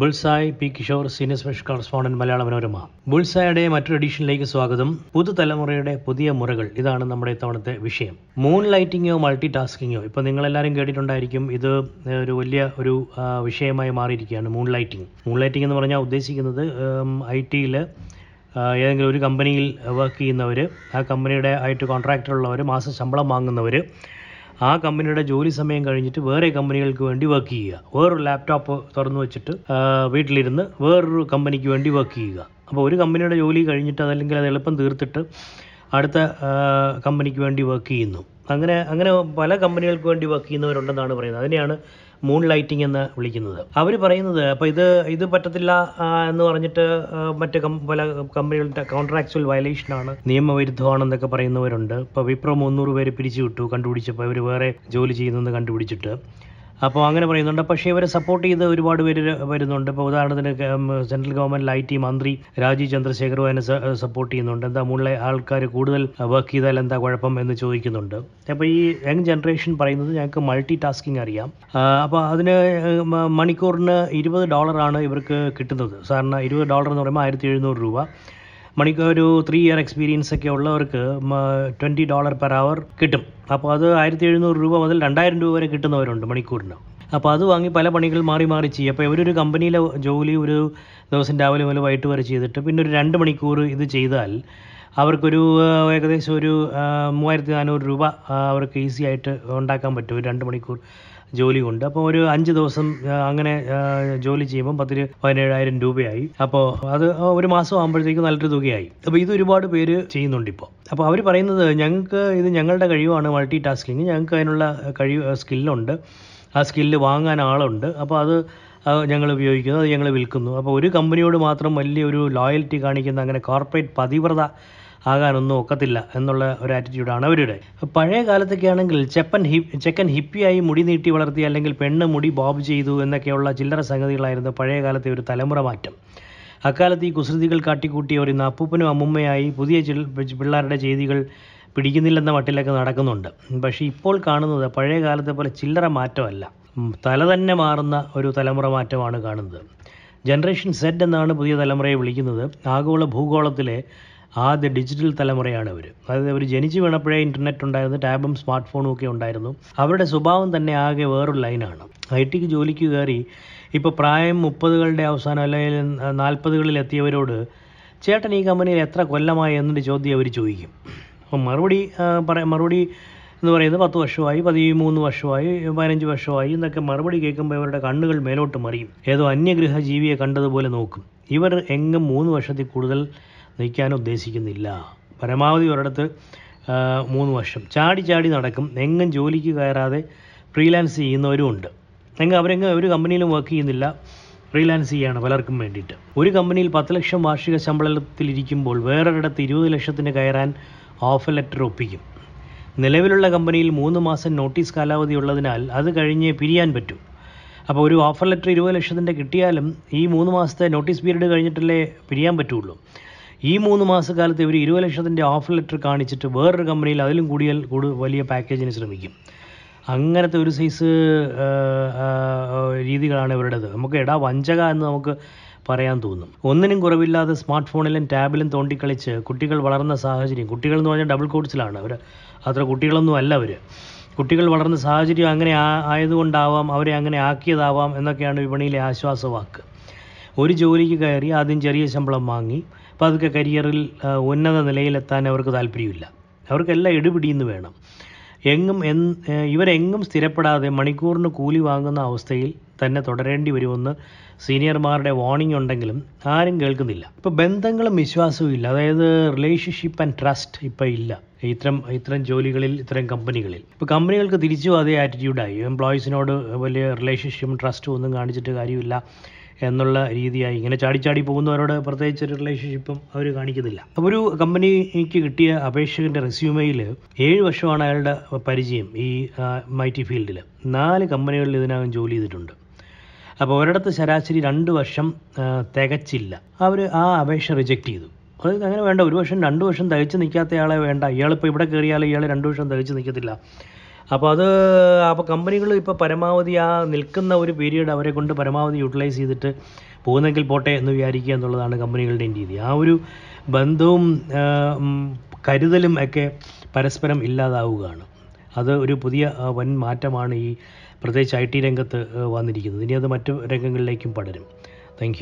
Bullseye P Kishore senior special correspondent Malayala Manorama. ബുൾസായുടെ മറ്റൊരു എഡിഷനിലേക്ക് സ്വാഗതം. പുതുതലമുറയുടെ പുതിയ മുറകൾ. ഇതാണ് നമ്മുടെ ഇത്തവണത്തെ വിഷയം. മൂൺ ലൈറ്റിങ്ങോ മൾട്ടി ടാസ്കിങ്ങോ നിങ്ങൾ എല്ലാവരും കേട്ടിട്ടുണ്ടായിരിക്കും ഇത് ഒരു വലിയ ഒരു വിഷയമായി മാറിയിരിക്കുകയാണ് മൂൺ ലൈറ്റിംഗ് മൂൺ ലൈറ്റിംഗ് എന്ന് പറഞ്ഞാൽ ഉദ്ദേശിക്കുന്നത് ഐ ടിയിൽ ഏതെങ്കിലും ഒരു കമ്പനിയിൽ വർക്ക് ചെയ്യുന്നവർ ആ കമ്പനിയുടെ ആയിട്ട് കോൺട്രാക്ടർ ഉള്ളവർ മാസം ശമ്പളം വാങ്ങുന്നവർ ആ കമ്പനിയുടെ ജോലി സമയം കഴിഞ്ഞിട്ട് വേറെ കമ്പനികൾക്ക് വേണ്ടി വർക്ക് ചെയ്യുക. വേറൊരു ലാപ്ടോപ്പ് തുറന്നു വെച്ചിട്ട് വീട്ടിലിരുന്ന് വേറൊരു കമ്പനിക്ക് വേണ്ടി വർക്ക് ചെയ്യുക. അപ്പോൾ ഒരു കമ്പനിയുടെ ജോലി കഴിഞ്ഞിട്ട് അതല്ലെങ്കിൽ അത് എളുപ്പം തീർത്തിട്ട് അടുത്ത കമ്പനിക്ക് വേണ്ടി വർക്ക് ചെയ്യുന്നു. അങ്ങനെ അങ്ങനെ പല കമ്പനികൾക്ക് വേണ്ടി വർക്ക് ചെയ്യുന്നവരുണ്ടെന്നാണ് പറയുന്നത്. അതിനെയാണ് മൂൺ ലൈറ്റിംഗ് എന്ന് വിളിക്കുന്നത്. അവർ പറയുന്നത് അപ്പോൾ ഇത് ഇത് പറ്റത്തില്ല എന്ന് പറഞ്ഞിട്ട് മറ്റ് പല കമ്പനികളുടെ കോൺട്രാക്ച്വൽ വയലേഷൻ ആണ് നിയമവിരുദ്ധമാണെന്നൊക്കെ പറയുന്നവരുണ്ട്. ഇപ്പോൾ വിപ്രോ മുന്നൂറ് പേര് പിരിച്ചു വിട്ടു കണ്ടുപിടിച്ചപ്പോൾ ഇവർ വേറെ ജോലി ചെയ്യുന്നെന്ന് കണ്ടുപിടിച്ചിട്ട്. അപ്പോൾ അങ്ങനെ പറയുന്നുണ്ട്. പക്ഷേ ഇവരെ സപ്പോർട്ട് ചെയ്ത് ഒരുപാട് പേര് വരുന്നുണ്ട്. ഇപ്പോൾ ഉദാഹരണത്തിന് സെൻട്രൽ ഗവൺമെന്റ് ഐ ടി മന്ത്രി രാജീവ് ചന്ദ്രശേഖർ അതിനെ സപ്പോർട്ട് ചെയ്യുന്നുണ്ട്. എന്താ മുകളിലെ ആൾക്കാർ കൂടുതൽ വർക്ക് ചെയ്താൽ എന്താ കുഴപ്പം എന്ന് ചോദിക്കുന്നുണ്ട്. അപ്പോൾ ഈ യങ് ജനറേഷൻ പറയുന്നത് ഞങ്ങൾക്ക് മൾട്ടി ടാസ്കിങ് അറിയാം അപ്പോൾ അതിന് മണിക്കൂറിന് ഇരുപത് ഡോളറാണ് ഇവർക്ക് കിട്ടുന്നത്. സാറിന് ഇരുപത് ഡോളർ എന്ന് പറയുമ്പോൾ ആയിരത്തി എഴുന്നൂറ് രൂപ. മണിക്കൂർ ഒരു ത്രീ ഇയർ എക്സ്പീരിയൻസ് ഒക്കെ ഉള്ളവർക്ക് ട്വന്റി ഡോളർ പെർ അവർ കിട്ടും. അപ്പോൾ അത് ആയിരത്തി എഴുന്നൂറ് രൂപ മുതൽ രണ്ടായിരം രൂപ വരെ കിട്ടുന്നവരുണ്ട് മണിക്കൂറിന്. അപ്പോൾ അത് വാങ്ങി പല പണികൾ മാറി മാറി ചെയ്യും. അപ്പോൾ ഇവരൊരു കമ്പനിയിലെ ജോലി ഒരു ദിവസം രാവിലെ മുതൽ വൈകിട്ട് വരെ ചെയ്തിട്ട് പിന്നെ ഒരു രണ്ട് മണിക്കൂർ ഇത് ചെയ്താൽ അവർക്കൊരു ഏകദേശം ഒരു മൂവായിരത്തി നാനൂറ് രൂപ അവർക്ക് ഈസി ആയിട്ട് ഉണ്ടാക്കാൻ പറ്റും. ഒരു രണ്ട് മണിക്കൂർ ജോലി കൊണ്ട് അപ്പോൾ ഒരു അഞ്ച് ദിവസം അങ്ങനെ ജോലി ചെയ്യുമ്പോൾ പത്തിന് പതിനേഴായിരം രൂപയായി. അപ്പോൾ അത് ഒരു മാസം ആകുമ്പോഴത്തേക്കും നല്ലൊരു തുകയായി. അപ്പോൾ ഇത് ഒരുപാട് പേര് ചെയ്യുന്നുണ്ട് ഇപ്പോൾ അപ്പോൾ അവർ പറയുന്നത് ഞങ്ങൾക്ക് ഇത് ഞങ്ങളുടെ കഴിവാണ് മൾട്ടി ടാസ്കിങ് ഞങ്ങൾക്ക് അതിനുള്ള കഴിവ് സ്കില്ലുണ്ട്. ആ സ്കില്ല് വാങ്ങാൻ ആളുണ്ട്. അപ്പോൾ അത് ഞങ്ങൾ ഉപയോഗിക്കുന്നു അത് ഞങ്ങൾ വിൽക്കുന്നു. അപ്പോൾ ഒരു കമ്പനിയോട് മാത്രം വലിയൊരു ലോയൽറ്റി കാണിക്കുന്ന അങ്ങനെ കോർപ്പറേറ്റ് പതിവ്രത ആകാനൊന്നും ഒക്കത്തില്ല എന്നുള്ള ഒരു ആറ്റിറ്റ്യൂഡാണ് അവരുടെ. പഴയ കാലത്തൊക്കെ ആണെങ്കിൽ ചെപ്പൻ ഹിപ് ചെക്കൻ ഹിപ്പിയായി മുടി നീട്ടി വളർത്തി അല്ലെങ്കിൽ പെണ്ണ് മുടി ബോബ് ചെയ്തു എന്നൊക്കെയുള്ള ചില്ലറ സംഗതികളായിരുന്നു പഴയ കാലത്തെ ഒരു തലമുറ മാറ്റം. അക്കാലത്ത് ഈ കുസൃതികൾ കാട്ടിക്കൂട്ടിയ ഒരു അപ്പൂപ്പനും അമ്മുമ്മയായി പുതിയ പിള്ളേരുടെ ചെയ്തികൾ പിടിക്കുന്നില്ലെന്ന മട്ടിലൊക്കെ നടക്കുന്നുണ്ട്. പക്ഷേ ഇപ്പോൾ കാണുന്നത് പഴയ കാലത്തെ പോലെ ചില്ലറ മാറ്റമല്ല. തല തന്നെ മാറുന്ന ഒരു തലമുറ മാറ്റമാണ് കാണുന്നത്. ജനറേഷൻ സെഡ് എന്നാണ് പുതിയ തലമുറയെ വിളിക്കുന്നത്. ആഗോള ഭൂഗോളത്തിലെ ആദ്യ ഡിജിറ്റൽ തലമുറയാണ് അവർ അതായത് അവർ ജനിച്ചു വീണപ്പോഴേ ഇന്റർനെറ്റ് ഉണ്ടായിരുന്നു ടാബും സ്മാർട്ട് ഫോണും ഒക്കെ ഉണ്ടായിരുന്നു. അവരുടെ സ്വഭാവം തന്നെ ആകെ വേറൊരു ലൈനാണ് ഐ ടിക്ക് ജോലിക്ക് കയറി ഇപ്പോൾ പ്രായം മുപ്പതുകളുടെ അവസാനം അല്ലെങ്കിൽ നാൽപ്പതുകളിൽ എത്തിയവരോട് ചേട്ടൻ ഈ കമ്പനിയിൽ എത്ര കൊല്ലമായി? എന്നൊരു ചോദ്യം അവർ ചോദിക്കും. അപ്പം മറുപടി പറയാം പറ മറുപടി എന്ന് പറയുന്നത് പത്ത് വർഷമായി പതിമൂന്ന് വർഷമായി പതിനഞ്ച് വർഷമായി എന്നൊക്കെ മറുപടി കേൾക്കുമ്പോൾ ഇവരുടെ കണ്ണുകൾ മേലോട്ട് മറിയും. ഏതോ അന്യഗ്രഹ ജീവിയെ കണ്ടതുപോലെ നോക്കും. ഇവർ എങ്ങും മൂന്ന് വർഷത്തിൽ കൂടുതൽ നിൽക്കാൻ ഉദ്ദേശിക്കുന്നില്ല. പരമാവധി ഒരിടത്ത് മൂന്ന് വർഷം. ചാടി ചാടി നടക്കും. എങ്ങും ജോലിക്ക് കയറാതെ ഫ്രീലാൻസ് ചെയ്യുന്നവരും ഉണ്ട് എങ്കിൽ അവരെങ്ങും ഒരു കമ്പനിയിലും വർക്ക് ചെയ്യുന്നില്ല. ഫ്രീലാൻസ് ചെയ്യാണ് പലർക്കും വേണ്ടിയിട്ട്. ഒരു കമ്പനിയിൽ പത്ത് ലക്ഷം വാർഷിക ശമ്പളത്തിലിരിക്കുമ്പോൾ വേറൊരിടത്ത് ഇരുപത് ലക്ഷത്തിന് കയറാൻ ഓഫർ ലെറ്റർ ഒപ്പിക്കും. നിലവിലുള്ള കമ്പനിയിൽ മൂന്ന് മാസം നോട്ടീസ് കാലാവധി ഉള്ളതിനാൽ അത് കഴിഞ്ഞ് പിരിയാൻ പറ്റും. അപ്പോൾ ഒരു ഓഫർ ലെറ്റർ ഇരുപത് ലക്ഷത്തിന്റെ കിട്ടിയാലും ഈ മൂന്ന് മാസത്തെ നോട്ടീസ് പീരീഡ് കഴിഞ്ഞിട്ടല്ലേ പിരിയാൻ പറ്റുള്ളൂ. ഈ മൂന്ന് മാസക്കാലത്ത് ഇവർ ഇരുപത് ലക്ഷത്തിന്റെ ഓഫർ ലെറ്റർ കാണിച്ചിട്ട് വേറൊരു കമ്പനിയിൽ അതിലും കൂടിയ കൂടുതൽ വലിയ പാക്കേജിന് ശ്രമിക്കും. അങ്ങനത്തെ ഒരു സൈസ് രീതികളാണ് ഇവരുടേത്. നമുക്ക് എടാ വഞ്ചക എന്ന് നമുക്ക് പറയാൻ തോന്നും. ഒന്നിനും കുറവില്ലാതെ സ്മാർട്ട് ഫോണിലും ടാബിലും തോണ്ടിക്കളിച്ച് കുട്ടികൾ വളർന്ന സാഹചര്യം കുട്ടികൾ എന്ന് പറഞ്ഞാൽ ഡബിൾ കോഡ്സിലാണ് അവർ അത്ര കുട്ടികളൊന്നും അല്ല അവർ കുട്ടികൾ വളർന്ന സാഹചര്യം അങ്ങനെ ആയതുകൊണ്ടാവാം അവരെ അങ്ങനെ ആക്കിയതാവാം എന്നൊക്കെയാണ് വിപണിയിലെ ആശ്വാസവാക്ക്. ഒരു ജോലിക്ക് കയറി ആദ്യം ചെറിയ ശമ്പളം വാങ്ങി പതുക്കെ കരിയറിൽ ഉന്നത നിലയിലെത്താൻ അവർക്ക് താല്പര്യമില്ല. അവർക്കെല്ലാം എടുപിടിയെന്ന് വേണം. എങ്ങും ഏ, ഇവരെങ്ങും സ്ഥിരപ്പെടാതെ മണിക്കൂറിന് കൂലി വാങ്ങുന്ന അവസ്ഥയിൽ തന്നെ തുടരേണ്ടി വരുമെന്ന് സീനിയർമാരുടെ വാർണിംഗ് ഉണ്ടെങ്കിലും ആരും കേൾക്കുന്നില്ല. ഇപ്പോൾ ബന്ധങ്ങളും വിശ്വാസവും ഇല്ല. അതായത് റിലേഷൻഷിപ്പ് ആൻഡ് ട്രസ്റ്റ് ഇപ്പോൾ ഇല്ല. ഇത്തരം ഇത്തരം ജോലികളിൽ ഇത്തരം കമ്പനികളിൽ. ഇപ്പോൾ കമ്പനികൾക്ക് തിരിച്ചും അതേ ആറ്റിറ്റ്യൂഡായി എംപ്ലോയീസിനോട് വലിയ റിലേഷൻഷിപ്പും ട്രസ്റ്റും ഒന്നും കാണിച്ചിട്ട് കാര്യമില്ല. എന്നുള്ള രീതിയായി. ഇങ്ങനെ ചാടി ചാടി പോകുന്നവരോട് പ്രത്യേകിച്ച് റിലേഷൻഷിപ്പും അവർ കാണിക്കുന്നില്ല. അപ്പോൾ ഒരു കമ്പനിക്ക് കിട്ടിയ അപേക്ഷകന്റെ റെസ്യൂമയിൽ ഏഴ് വർഷമാണ് അയാളുടെ പരിചയം ഈ മൈറ്റി ഫീൽഡിൽ നാല് കമ്പനികളിൽ ഇതിനകം ജോലി ചെയ്തിട്ടുണ്ട്. അപ്പോൾ ഒരിടത്ത് ശരാശരി രണ്ട് വർഷം തികച്ചില്ല. അവർ ആ അപേക്ഷ റിജക്റ്റ് ചെയ്തു. അത് അങ്ങനെ വേണ്ട ഒരു വർഷം രണ്ട് വർഷം തികച്ച് നിൽക്കാത്ത ആളെ വേണ്ട. ഇയാളിപ്പോൾ ഇവിടെ കയറിയാൽ ഇയാൾ രണ്ട് വർഷം തികച്ച് നിൽക്കത്തില്ല. അപ്പോൾ അത് അപ്പോൾ കമ്പനികൾ ഇപ്പോൾ പരമാവധി ആ നിൽക്കുന്ന ഒരു പീരീഡ് അവരെ കൊണ്ട് പരമാവധി യൂട്ടിലൈസ് ചെയ്തിട്ട് പോകുന്നെങ്കിൽ പോട്ടെ എന്ന് വിചാരിക്കുക എന്നുള്ളതാണ് കമ്പനികളുടെയും രീതി. ആ ഒരു ബന്ധവും കരുതലും ഒക്കെ പരസ്പരം ഇല്ലാതാവുകയാണ്. അത് ഒരു പുതിയ വൻ മാറ്റമാണ് ഈ പ്രത്യേകിച്ച് ഐ ടി രംഗത്ത് വന്നിരിക്കുന്നത്. ഇനി അത് മറ്റു രംഗങ്ങളിലേക്കും പടരും. താങ്ക്